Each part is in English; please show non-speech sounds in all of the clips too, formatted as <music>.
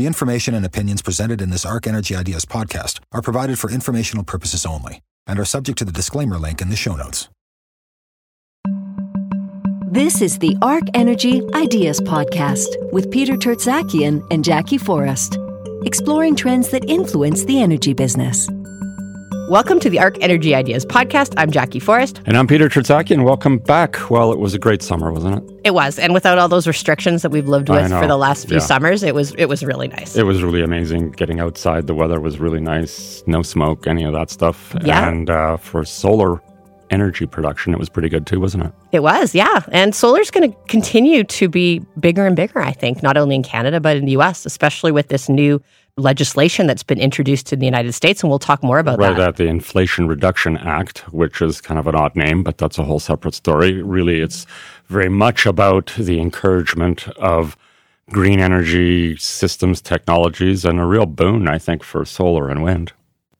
The information and opinions presented in this Arc Energy Ideas podcast are provided for informational purposes only and are subject to the disclaimer link in the show notes. This is the Arc Energy Ideas Podcast with Peter Tertzakian and Jackie Forrest, exploring trends that influence the energy business. Welcome to the Arc Energy Ideas podcast. I'm Jackie Forrest. And I'm Peter Tertzakian. Welcome back. Well, it was a great summer, wasn't it? It was. And without all those restrictions that we've lived with for the last few yeah. summers, it was it was really nice. It was really amazing getting outside. The weather was really nice. No smoke, any of that stuff. Yeah. And uh, for solar energy production, it was pretty good too, wasn't it? It was, yeah. And solar's going to continue to be bigger and bigger, I think, not only in Canada, but in the US, especially with this new legislation that's been introduced in the United States, and we'll talk more about right that. at the Inflation Reduction Act, which is kind of an odd name, but that's a whole separate story. Really, it's very much about the encouragement of green energy systems, technologies, and a real boon, I think, for solar and wind.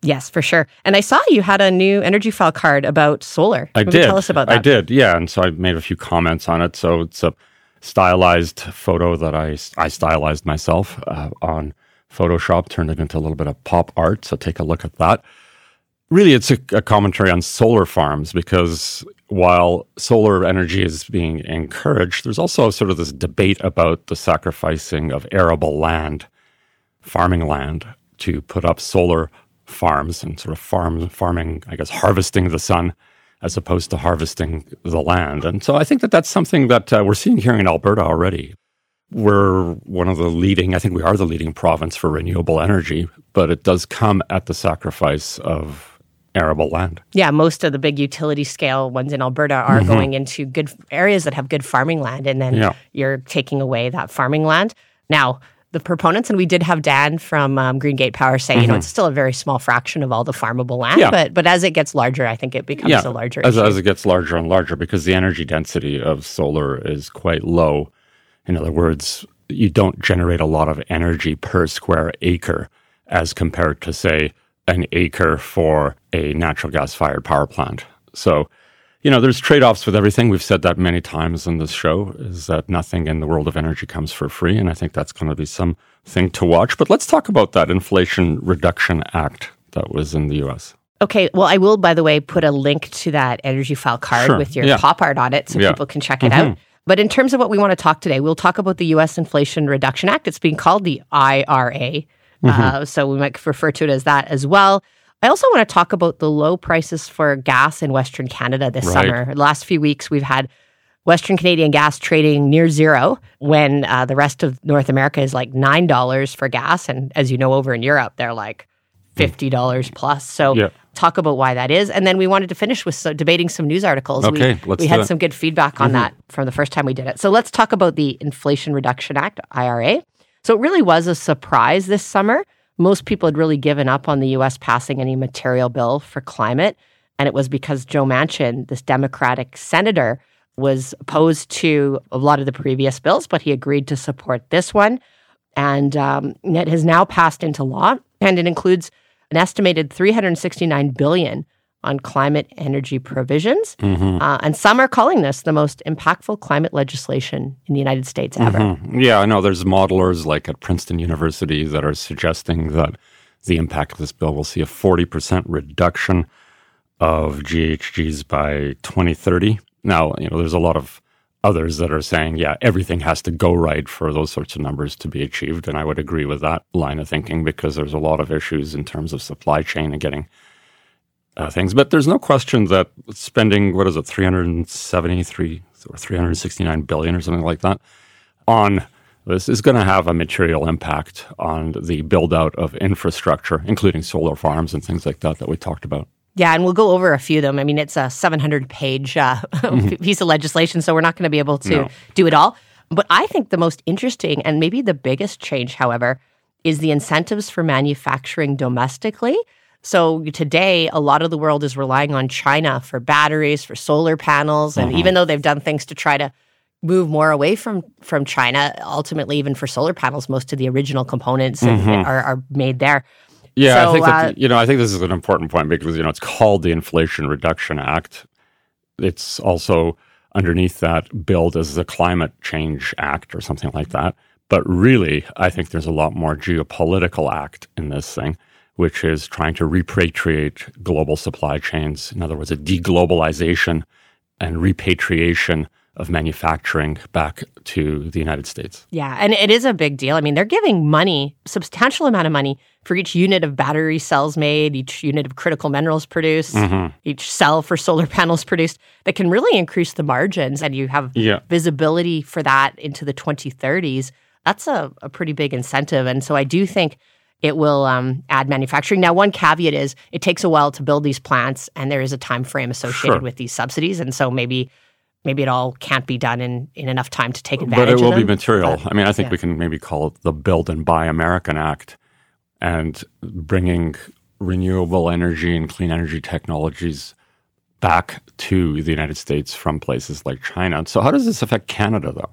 Yes, for sure. And I saw you had a new energy file card about solar. I Maybe did. Tell us about that. I did, yeah. And so I made a few comments on it. So it's a stylized photo that I, I stylized myself uh, on Photoshop, turned it into a little bit of pop art. So take a look at that. Really, it's a, a commentary on solar farms because while solar energy is being encouraged, there's also sort of this debate about the sacrificing of arable land, farming land, to put up solar farms and sort of farm farming, I guess, harvesting the sun as opposed to harvesting the land. And so I think that that's something that uh, we're seeing here in Alberta already. We're one of the leading, I think we are the leading province for renewable energy, but it does come at the sacrifice of arable land. Yeah, most of the big utility scale ones in Alberta are going into good areas that have good farming land, and then Mm-hmm. Yeah. you're taking away that farming land. Now, the proponents, and we did have Dan from um, Greengate Power say, you know, it's still a very small fraction of all the farmable land, Mm-hmm. Yeah. but but as it gets larger, I think it becomes a larger as, issue. as it gets larger and larger because the energy density of solar is quite low. In other words, you don't generate a lot of energy per square acre as compared to, say, an acre for a natural gas fired power plant. So, you know, there's trade offs with everything. We've said that many times in this show is that nothing in the world of energy comes for free. And I think that's going to be something to watch. But let's talk about that Inflation Reduction Act that was in the US. Okay, well, I will, by the way, put a link to that energy file card Sure, with your yeah. pop art on it so Yeah. Mm-hmm. people can check it out. But in terms of what we want to talk today, we'll talk about the U.S. Inflation Reduction Act. It's being called the IRA, Mm-hmm. uh, so we might refer to it as that as well. I also want to talk about the low prices for gas in Western Canada this Right. summer. The last few weeks, we've had Western Canadian gas trading near zero when uh, the rest of North America is like $9 for gas. And as you know, over in Europe, they're like $50 plus. So Yeah. Talk about why that is. And then we wanted to finish with so, debating some news articles. Okay, we, let's we had some good feedback on that from the first time we did it. So let's talk about the Inflation Reduction Act, IRA. So it really was a surprise this summer. Most people had really given up on the US passing any material bill for climate. And it was because Joe Manchin, this Democratic senator, was opposed to a lot of the previous bills, but he agreed to support this one. And um, it has now passed into law, and it includes an estimated 369 billion on climate energy provisions. Uh, and some are calling this the most impactful climate legislation in the United States ever. Mhm. Yeah, I know there's modelers like at Princeton University that are suggesting that the impact of this bill will see a 40% reduction of GHGs by 2030. Now, you know, there's a lot of others that are saying, yeah, everything has to go right for those sorts of numbers to be achieved. And I would agree with that line of thinking because there's a lot of issues in terms of supply chain and getting uh, things. But there's no question that spending, what is it, 373 or 369 billion or something like that on this is going to have a material impact on the build out of infrastructure, including solar farms and things like that that we talked about. Yeah, and we'll go over a few of them. I mean, it's a 700 page uh, mm-hmm. <laughs> piece of legislation, so we're not going to be able to No. do it all. But I think the most interesting and maybe the biggest change, however, is the incentives for manufacturing domestically. So today, a lot of the world is relying on China for batteries, for solar panels, and mm-hmm. even though they've done things to try to move more away from from China, ultimately, even for solar panels, most of the original components and- mm-hmm. are, are made there. Yeah, So, I think that, uh, you know I think this is an important point because you know it's called the Inflation Reduction Act. It's also underneath that billed as the Climate Change Act or something like that. But really, I think there's a lot more geopolitical act in this thing, which is trying to repatriate global supply chains. In other words, a deglobalization and repatriation of manufacturing back to the United States. Yeah, and it is a big deal. I mean, they're giving money, substantial amount of money for each unit of battery cells made, each unit of critical minerals produced, mm-hmm. each cell for solar panels produced that can really increase the margins and you have yeah. visibility for that into the 2030s. That's a, a pretty big incentive. And so I do think it will um, add manufacturing. Now, one caveat is it takes a while to build these plants, and there is a time frame associated sure. with these subsidies, and so maybe maybe it all can't be done in, in enough time to take advantage. Of it. But it will be material. But, I mean, I think yeah. we can maybe call it the Build and Buy American Act, and bringing renewable energy and clean energy technologies back to the United States from places like China. So, how does this affect Canada, though?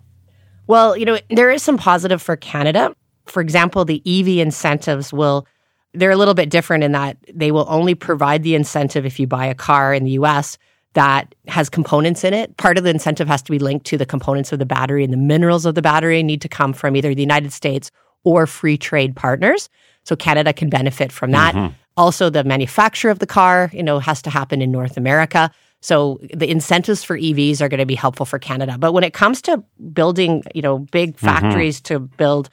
Well, you know, there is some positive for Canada. For example, the EV incentives will they're a little bit different in that they will only provide the incentive if you buy a car in the US that has components in it. Part of the incentive has to be linked to the components of the battery and the minerals of the battery need to come from either the United States or free trade partners. So Canada can benefit from that. Mm-hmm. Also, the manufacture of the car, you know, has to happen in North America. So the incentives for EVs are going to be helpful for Canada. But when it comes to building, you know, big mm-hmm. factories mm-hmm. to build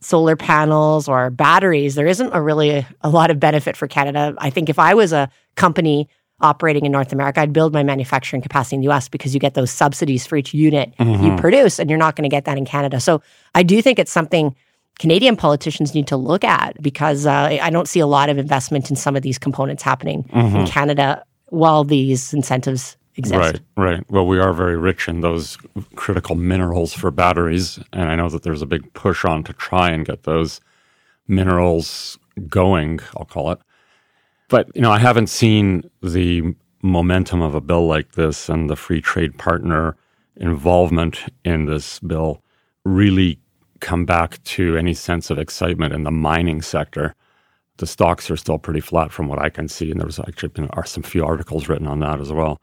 solar panels or batteries, there isn't a really a lot of benefit for Canada. I think if I was a company operating in North America, I'd build my manufacturing capacity in the US because you get those subsidies for each unit mm-hmm. you produce, and you're not going to get that in Canada. So I do think it's something Canadian politicians need to look at because uh, I don't see a lot of investment in some of these components happening mm-hmm. in Canada while these incentives exist. Right, right. Well, we are very rich in those critical minerals for batteries, and I know that there's a big push on to try and get those minerals going, I'll call it. But, you know, I haven't seen the momentum of a bill like this and the free trade partner involvement in this bill really come back to any sense of excitement in the mining sector. The stocks are still pretty flat from what I can see, and there's actually know, are some few articles written on that as well.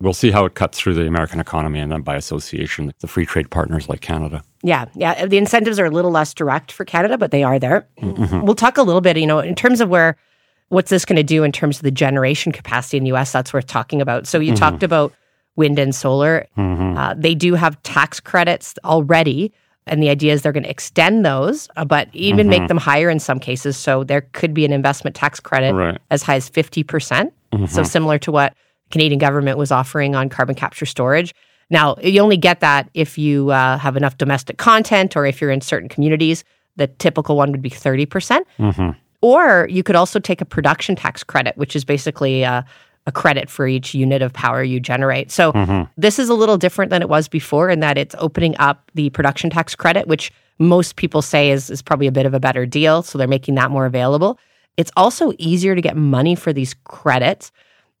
We'll see how it cuts through the American economy and then by association, the free trade partners like Canada. Yeah, yeah. The incentives are a little less direct for Canada, but they are there. Mm-hmm. We'll talk a little bit, you know, in terms of where what's this going to do in terms of the generation capacity in the US? That's worth talking about. So you mm-hmm. talked about wind and solar. Mm-hmm. Uh, they do have tax credits already. And the idea is they're going to extend those, uh, but even mm-hmm. make them higher in some cases. So there could be an investment tax credit right. as high as 50%. percent So mm-hmm. similar to what Canadian government was offering on carbon capture storage. Now, you only get that if you uh, have enough domestic content or if you're in certain communities. The typical one would be 30%. Mm-hmm. Or you could also take a production tax credit, which is basically a, a credit for each unit of power you generate. So mm-hmm. this is a little different than it was before in that it's opening up the production tax credit, which most people say is, is probably a bit of a better deal. So they're making that more available. It's also easier to get money for these credits.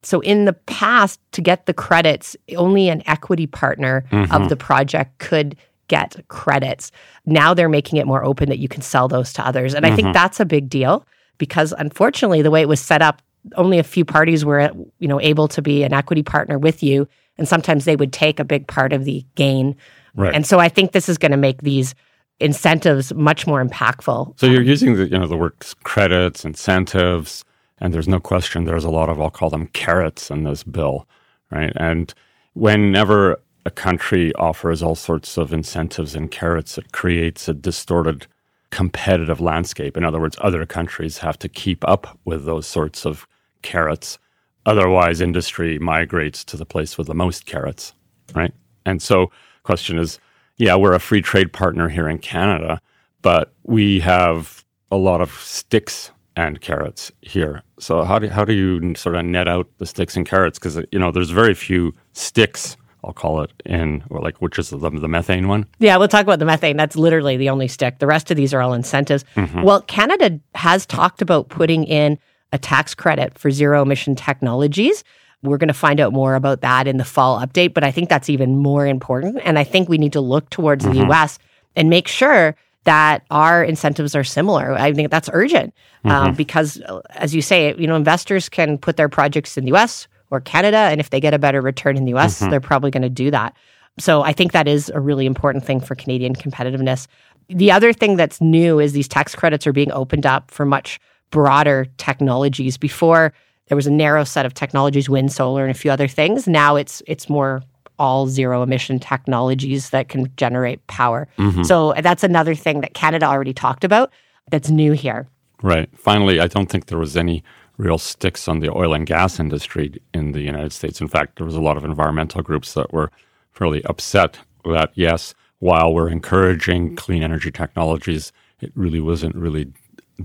So in the past, to get the credits, only an equity partner mm-hmm. of the project could get credits. Now they're making it more open that you can sell those to others. And mm-hmm. I think mm-hmm. that's a big deal because unfortunately the way it was set up only a few parties were you know able to be an equity partner with you and sometimes they would take a big part of the gain right. and so i think this is going to make these incentives much more impactful so you're using the you know the words credits incentives and there's no question there's a lot of i'll call them carrots in this bill right and whenever a country offers all sorts of incentives and carrots it creates a distorted competitive landscape. In other words, other countries have to keep up with those sorts of carrots. Otherwise, industry migrates to the place with the most carrots, right? And so, question is, yeah, we're a free trade partner here in Canada, but we have a lot of sticks and carrots here. So how do how do you sort of net out the sticks and carrots? Because you know, there's very few sticks I'll call it in, or like which is the, the methane one? Yeah, we'll talk about the methane. That's literally the only stick. The rest of these are all incentives. Mm-hmm. Well, Canada has talked about putting in a tax credit for zero emission technologies. We're going to find out more about that in the fall update, but I think that's even more important. And I think we need to look towards mm-hmm. the US and make sure that our incentives are similar. I think that's urgent mm-hmm. um, because, as you say, you know, investors can put their projects in the US or Canada. And if they get a better return in the US, mm-hmm. they're probably going to do that. So I think that is a really important thing for Canadian competitiveness. The other thing that's new is these tax credits are being opened up for much broader technologies. Before there was a narrow set of technologies, wind, solar, and a few other things. Now it's it's more all zero emission technologies that can generate power. Mm-hmm. So that's another thing that Canada already talked about that's new here. Right. Finally, I don't think there was any real sticks on the oil and gas industry in the United States. In fact, there was a lot of environmental groups that were fairly upset that yes, while we're encouraging clean energy technologies, it really wasn't really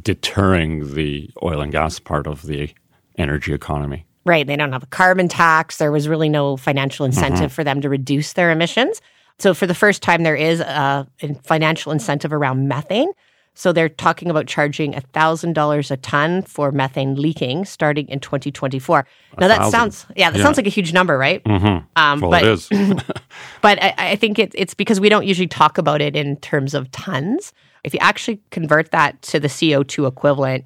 deterring the oil and gas part of the energy economy. Right. They don't have a carbon tax. There was really no financial incentive mm-hmm. for them to reduce their emissions. So, for the first time, there is a financial incentive around methane. So they're talking about charging $1,000 a ton for methane leaking starting in 2024. Now that sounds, yeah, that yeah. sounds like a huge number, right? Mm-hmm. Um, well, but, it is. <laughs> <laughs> but I, I think it, it's because we don't usually talk about it in terms of tons. If you actually convert that to the CO2 equivalent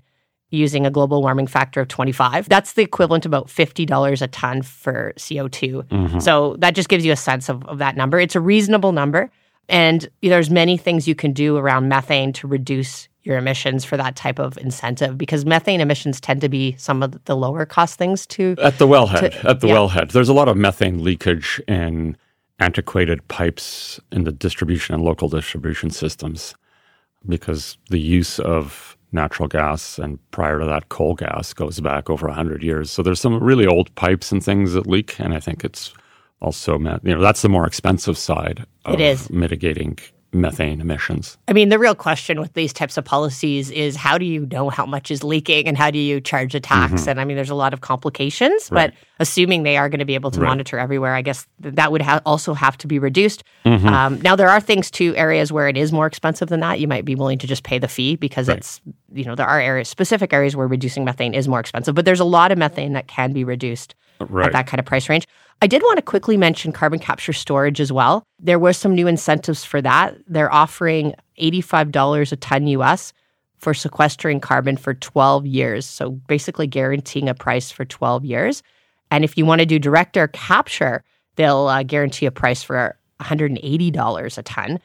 using a global warming factor of 25, that's the equivalent to about $50 a ton for CO2. Mm-hmm. So that just gives you a sense of, of that number. It's a reasonable number. And there's many things you can do around methane to reduce your emissions for that type of incentive because methane emissions tend to be some of the lower cost things to at the wellhead to, at the yeah. wellhead there's a lot of methane leakage in antiquated pipes in the distribution and local distribution systems because the use of natural gas and prior to that coal gas goes back over 100 years so there's some really old pipes and things that leak and i think it's also, you know, that's the more expensive side of it is. mitigating methane emissions. I mean, the real question with these types of policies is how do you know how much is leaking and how do you charge a tax? Mm-hmm. And I mean, there's a lot of complications, right. but assuming they are going to be able to right. monitor everywhere, I guess that would ha- also have to be reduced. Mm-hmm. Um, now, there are things too, areas where it is more expensive than that. You might be willing to just pay the fee because right. it's, you know, there are areas, specific areas where reducing methane is more expensive, but there's a lot of methane that can be reduced at that kind of price range. I did want to quickly mention carbon capture storage as well. There were some new incentives for that. They're offering $85 a ton US for sequestering carbon for 12 years. So basically guaranteeing a price for 12 years. And if you want to do direct air capture, they'll uh, guarantee a price for $180 a ton.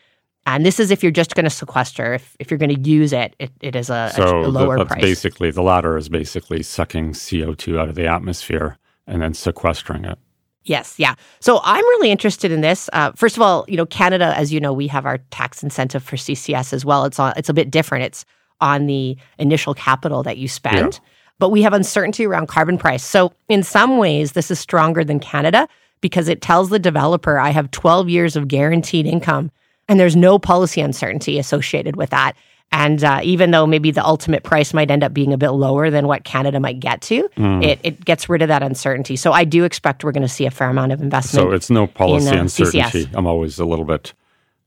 And this is if you're just going to sequester. If, if you're going to use it, it, it is a, so a lower the, price. Basically, the latter is basically sucking CO2 out of the atmosphere and then sequestering it. Yes, yeah. So I'm really interested in this. Uh, first of all, you know, Canada, as you know, we have our tax incentive for CCS as well. It's on, it's a bit different. It's on the initial capital that you spend, yeah. but we have uncertainty around carbon price. So in some ways, this is stronger than Canada because it tells the developer, I have 12 years of guaranteed income, and there's no policy uncertainty associated with that. And uh, even though maybe the ultimate price might end up being a bit lower than what Canada might get to, mm. it, it gets rid of that uncertainty. So I do expect we're going to see a fair amount of investment. So it's no policy in, uh, uncertainty. CCS. I'm always a little bit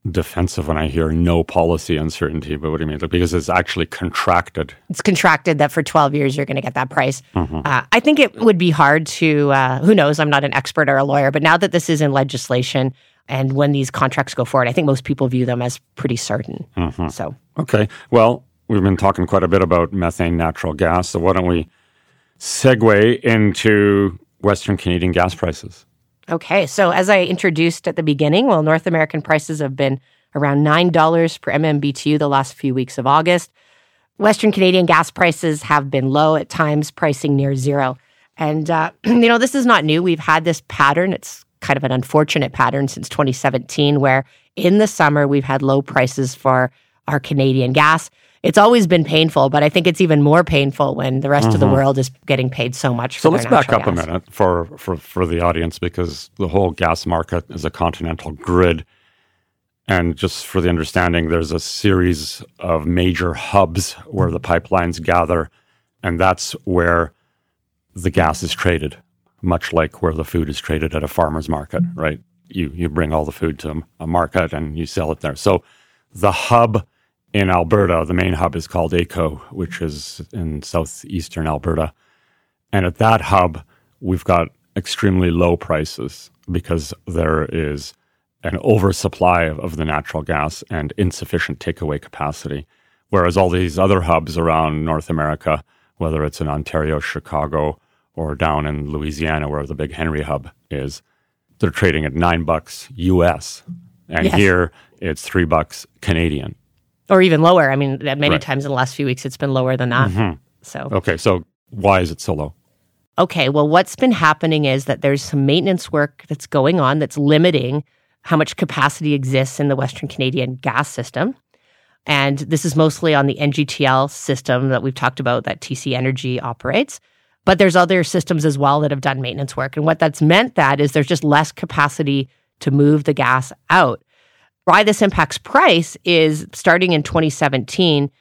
defensive when I hear no policy uncertainty. But what do you mean? Because it's actually contracted. It's contracted that for 12 years you're going to get that price. Mm-hmm. Uh, I think it would be hard to, uh, who knows, I'm not an expert or a lawyer, but now that this is in legislation, and when these contracts go forward, I think most people view them as pretty certain. Mm-hmm. So okay, well, we've been talking quite a bit about methane, natural gas. So why don't we segue into Western Canadian gas prices? Okay, so as I introduced at the beginning, well, North American prices have been around $9 per MMBTU the last few weeks of August. Western Canadian gas prices have been low at times, pricing near zero. And, uh, <clears throat> you know, this is not new. We've had this pattern. It's kind of an unfortunate pattern since 2017, where in the summer we've had low prices for our Canadian gas. It's always been painful, but I think it's even more painful when the rest mm-hmm. of the mm-hmm. world is getting paid so much. So let's back up gas. a minute for, for for the audience because the whole gas market is a continental grid, and just for the understanding, there's a series of major hubs where the pipelines gather, and that's where the gas is traded much like where the food is traded at a farmer's market, mm-hmm. right? You, you bring all the food to a market and you sell it there. So the hub in Alberta, the main hub is called AECO, which is in southeastern Alberta. And at that hub, we've got extremely low prices because there is an oversupply of the natural gas and insufficient takeaway capacity. Whereas all these other hubs around North America, whether it's in Ontario, Chicago, or down in Louisiana where the big Henry hub is, they're trading at nine bucks US. And yes. here it's three bucks Canadian. or even lower. I mean, many Right. times in the last few weeks, it's been lower than that. Mhm. So, Okay, so why is it so low? okay, well, what's been happening is that there's some maintenance work that's going on that's limiting how much capacity exists in the Western Canadian gas system. And this is mostly on the NGTL system that we've talked about that TC Energy operates. But there's other systems as well that have done maintenance work. And what that's meant that is there's just less capacity to move the gas out. Why this impacts price is starting in 2017,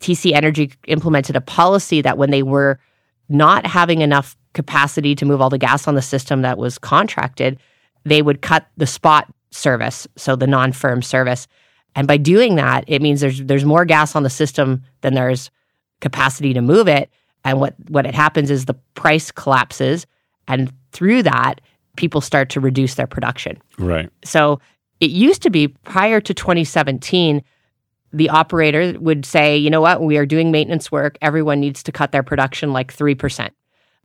TC Energy implemented a policy that when they were not having enough capacity to move all the gas on the system that was contracted, they would cut the spot service, so the non-firm service. And by doing that, it means there's there's more gas on the system than there's capacity to move it. And what what it happens is the price collapses, and through that, people start to reduce their production. Right. So it used to be prior to 2017, the operator would say, you know what, we are doing maintenance work. Everyone needs to cut their production like 3%.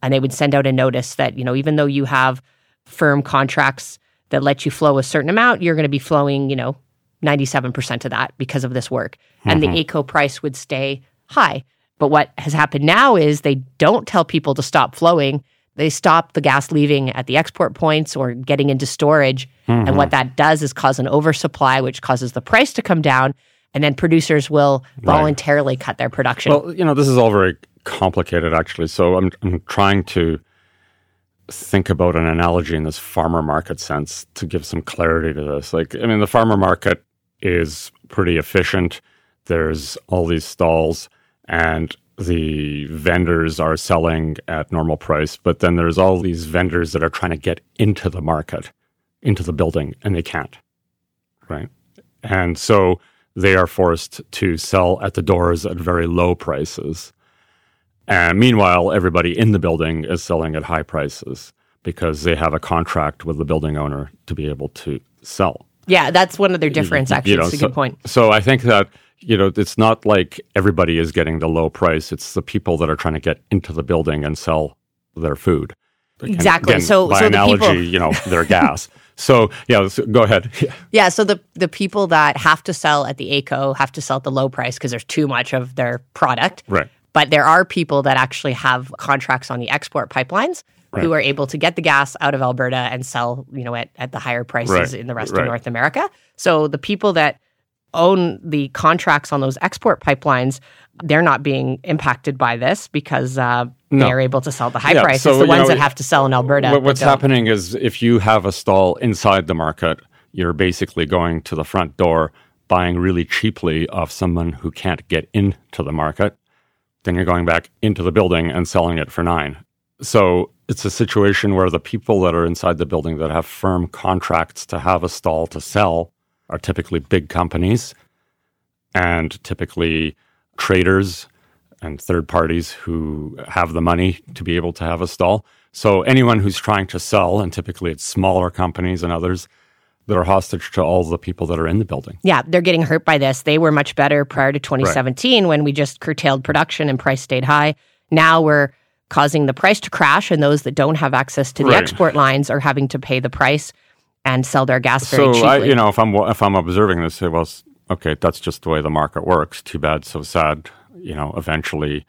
And they would send out a notice that, you know, even though you have firm contracts that let you flow a certain amount, you're going to be flowing, you know, 97% of that because of this work. And the mm-hmm. AECO price would stay high. But what has happened now is they don't tell people to stop flowing. They stop the gas leaving at the export points or getting into storage. And what mm-hmm. that does is cause an oversupply, which causes the price to come down. And then producers will voluntarily cut their production. Well, you know, this is all very complicated, actually. So I'm, I'm trying to think about an analogy in this farmer market sense to give some clarity to this. Like, I mean, the farmer market is pretty efficient. There's all these stalls, and the vendors are selling at normal price. But then there's all these vendors that are trying to get into the market, into the building, and they can't. Right. And so they are forced to sell at the doors at very low prices. And meanwhile, everybody in the building is selling at high prices because they have a contract with the building owner to be able to sell. yeah, that's one of their difference, You actually. know, It's a good point. So I think that, you know, it's not like everybody is getting the low price. It's the people that are trying to get into the building and sell their food. Exactly. again, So- by so the analogy, people- you know, their gas. <laughs> So yeah, so go ahead. <laughs> Yeah. Yeah, so the the people that have to sell at the AECO have to sell at the low price because there's too much of their product. Right. But there are people that actually have contracts on the export pipelines who are able to get the gas out of Alberta and sell, you know, at, at the higher prices Right. in the rest Right. of North America. So the people that own the contracts on those export pipelines, they're not being impacted by this because uh, No. they're able to sell the high Yeah, price. so, it's the ones know, that have to sell in Alberta. What- what's happening is if you have a stall inside the market, you're basically going to the front door, buying really cheaply off someone who can't get into the market. Then you're going back into the building and selling it for nine. So it's a situation where the people that are inside the building that have firm contracts to have a stall to sell are typically big companies and typically traders and third parties who have the money to be able to have a stall. So anyone who's trying to sell, and typically it's smaller companies and others that are hostage to all the people that are in the building. Yeah, they're getting hurt by this. They were much better prior to 2017 when we just curtailed production and price stayed high. Now we're causing the price to crash, and those that don't have access to the Right. export lines are having to pay the price and sell their gas very So cheaply. I, you know, if I'm if I'm observing this, say, well, okay, that's just the way the market works. Too bad, so sad. You know, eventually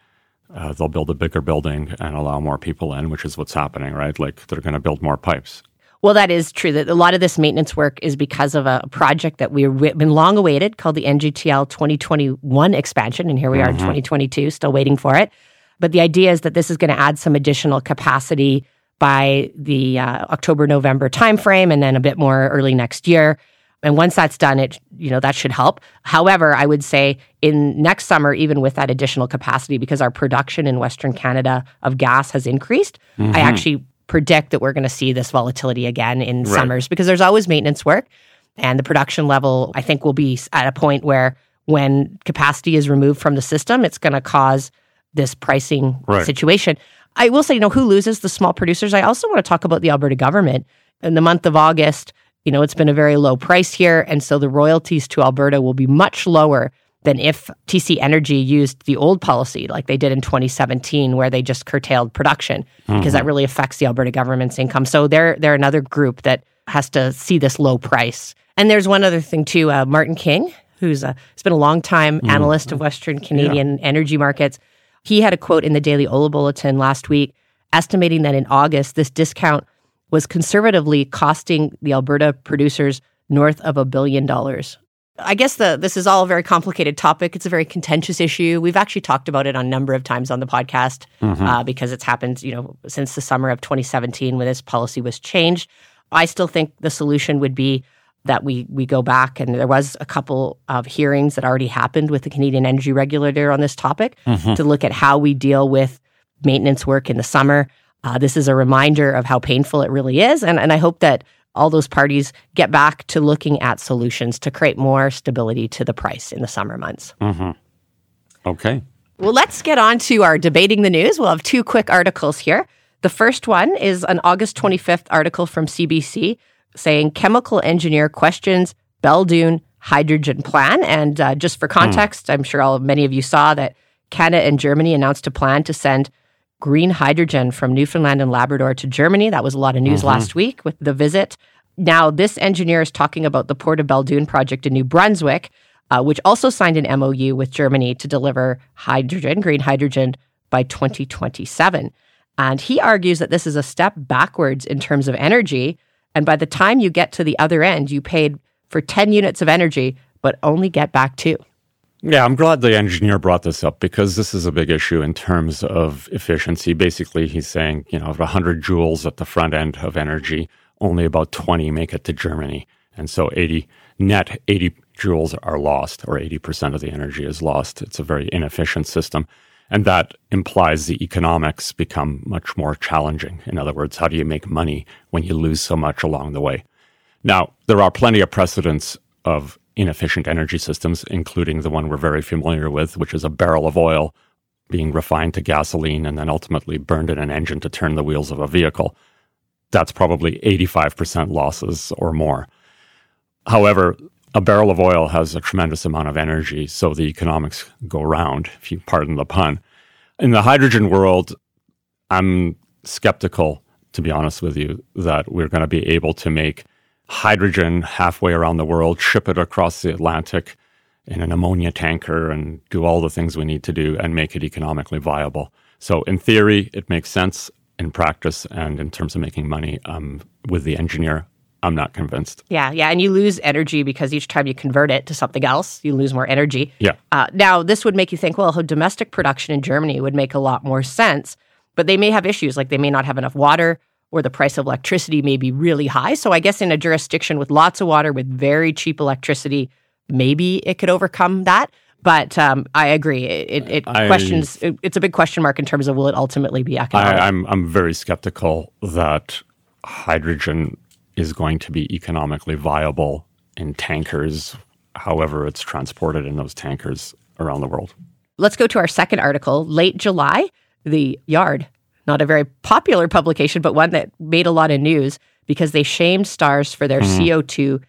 uh, they'll build a bigger building and allow more people in, which is what's happening, right? Like they're going to build more pipes. Well, that is true. That a lot of this maintenance work is because of a project that we've been long awaited called the NGTL 2021 expansion, and here we are in 2022, still waiting for it. But the idea is that this is going to add some additional capacity by the uh, October November timeframe, and then a bit more early next year. And once that's done, it you know that should help. However, I would say in next summer, even with that additional capacity, because our production in Western Canada of gas has increased, I actually predict that we're going to see this volatility again in summers because there's always maintenance work, and the production level I think will be at a point where when capacity is removed from the system, it's going to cause this pricing Right. situation. I will say, you know, who loses the small producers? I also want to talk about the Alberta government. In the month of August, you know, it's been a very low price here. And so the royalties to Alberta will be much lower than if TC Energy used the old policy like they did in 2017, where they just curtailed production, because that really affects the Alberta government's income. So they're, they're another group that has to see this low price. And there's one other thing too uh, Martin King, who's a, has been a long time mm. analyst of Western Canadian yeah. energy markets. He had a quote in the Daily Oil Bulletin last week estimating that in August, this discount was conservatively costing the Alberta producers north of a billion dollars. I guess the this is all a very complicated topic. It's a very contentious issue. We've actually talked about it a number of times on the podcast mm-hmm. uh, because it's happened, you know, since the summer of 2017 when this policy was changed. I still think the solution would be that we we go back and there was a couple of hearings that already happened with the Canadian Energy Regulator on this topic mm-hmm. to look at how we deal with maintenance work in the summer. Uh, this is a reminder of how painful it really is, and and I hope that all those parties get back to looking at solutions to create more stability to the price in the summer months. Mm-hmm. Okay. Well, let's get on to our debating the news. We'll have two quick articles here. The first one is an August 25th article from CBC saying chemical engineer questions Belledune hydrogen plan. And uh, just for context, mm. I'm sure all many of you saw that Canada and Germany announced a plan to send green hydrogen from Newfoundland and Labrador to Germany. That was a lot of news mm-hmm. last week with the visit. Now, this engineer is talking about the Port of Belledune project in New Brunswick, uh, which also signed an MOU with Germany to deliver hydrogen, green hydrogen, by 2027. And he argues that this is a step backwards in terms of energy. And by the time you get to the other end, you paid for 10 units of energy, but only get back two. Yeah, I'm glad the engineer brought this up because this is a big issue in terms of efficiency. Basically, he's saying, you know, 100 joules at the front end of energy, only about 20 make it to Germany. And so 80 net 80 joules are lost or 80% of the energy is lost. It's a very inefficient system. And that implies the economics become much more challenging. In other words, how do you make money when you lose so much along the way? Now, there are plenty of precedents of inefficient energy systems, including the one we're very familiar with, which is a barrel of oil being refined to gasoline and then ultimately burned in an engine to turn the wheels of a vehicle. That's probably 85% losses or more. However, a barrel of oil has a tremendous amount of energy, so the economics go round, if you pardon the pun. In the hydrogen world, I'm skeptical, to be honest with you, that we're going to be able to make hydrogen halfway around the world, ship it across the Atlantic in an ammonia tanker, and do all the things we need to do and make it economically viable. So, in theory, it makes sense. In practice and in terms of making money, um, with the engineer, I'm not convinced. Yeah, yeah, and you lose energy because each time you convert it to something else, you lose more energy. Yeah. Uh, now, this would make you think, well, domestic production in Germany would make a lot more sense, but they may have issues like they may not have enough water, or the price of electricity may be really high. So I guess in a jurisdiction with lots of water, with very cheap electricity, maybe it could overcome that. But um, I agree. It, it I, questions. It, it's a big question mark in terms of will it ultimately be economic. I, I'm I'm very skeptical that hydrogen is going to be economically viable in tankers, however it's transported in those tankers around the world. Let's go to our second article. Late July, the Yard, not a very popular publication, but one that made a lot of news because they shamed stars for their mm-hmm. CO2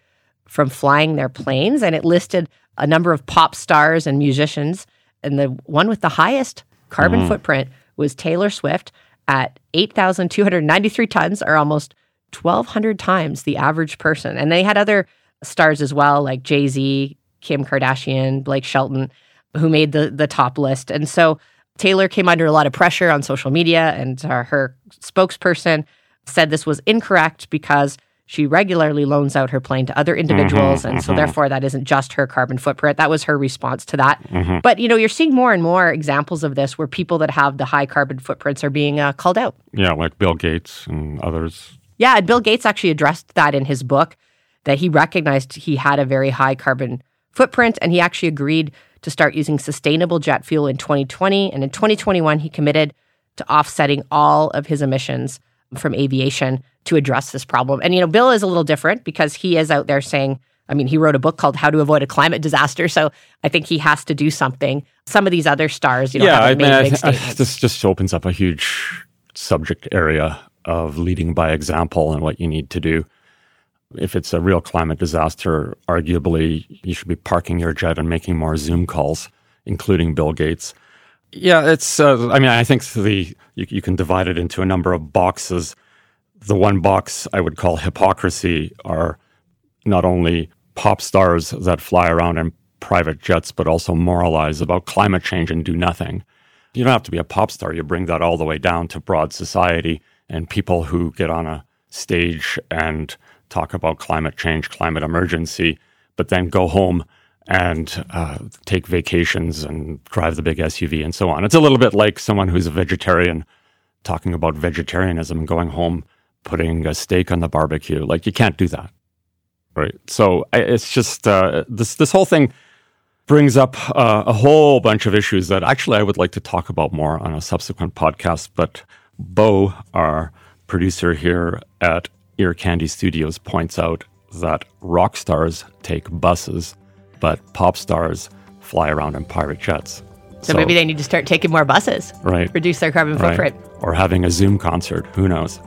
from flying their planes. And it listed a number of pop stars and musicians. And the one with the highest carbon mm-hmm. footprint was Taylor Swift at 8,293 tons, or almost 1,200 times the average person. And they had other stars as well, like Jay Z, Kim Kardashian, Blake Shelton, who made the, the top list. And so Taylor came under a lot of pressure on social media, and uh, her spokesperson said this was incorrect because she regularly loans out her plane to other individuals. Mm-hmm, and mm-hmm. so, therefore, that isn't just her carbon footprint. That was her response to that. Mm-hmm. But, you know, you're seeing more and more examples of this where people that have the high carbon footprints are being uh, called out. Yeah, like Bill Gates and others. Yeah, and Bill Gates actually addressed that in his book that he recognized he had a very high carbon footprint and he actually agreed to start using sustainable jet fuel in 2020 and in 2021 he committed to offsetting all of his emissions from aviation to address this problem. And you know, Bill is a little different because he is out there saying I mean, he wrote a book called How to Avoid a Climate Disaster. So I think he has to do something. Some of these other stars, you know, yeah, I mean, I, I, this just opens up a huge subject area of leading by example and what you need to do. If it's a real climate disaster, arguably you should be parking your jet and making more Zoom calls, including Bill Gates. Yeah, it's. Uh, I mean, I think the you, you can divide it into a number of boxes. The one box I would call hypocrisy are not only pop stars that fly around in private jets, but also moralize about climate change and do nothing. You don't have to be a pop star. You bring that all the way down to broad society and people who get on a stage and talk about climate change, climate emergency, but then go home and uh, take vacations and drive the big SUV and so on. It's a little bit like someone who's a vegetarian talking about vegetarianism and going home putting a steak on the barbecue. Like you can't do that, right? So it's just uh, this this whole thing brings up uh, a whole bunch of issues that actually I would like to talk about more on a subsequent podcast. But Bo, our producer here at Ear Candy Studios, points out that rock stars take buses but pop stars fly around in pirate jets. So, so maybe they need to start taking more buses. Right. Reduce their carbon right. footprint. Or having a Zoom concert. Who knows?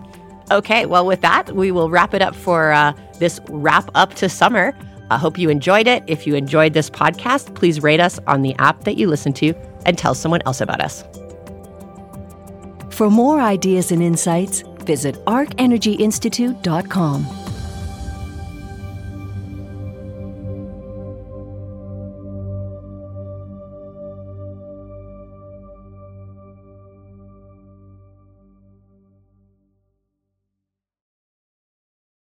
Okay. Well, with that, we will wrap it up for uh, this wrap up to summer. I hope you enjoyed it. If you enjoyed this podcast, please rate us on the app that you listen to and tell someone else about us. For more ideas and insights, visit arcenergyinstitute.com.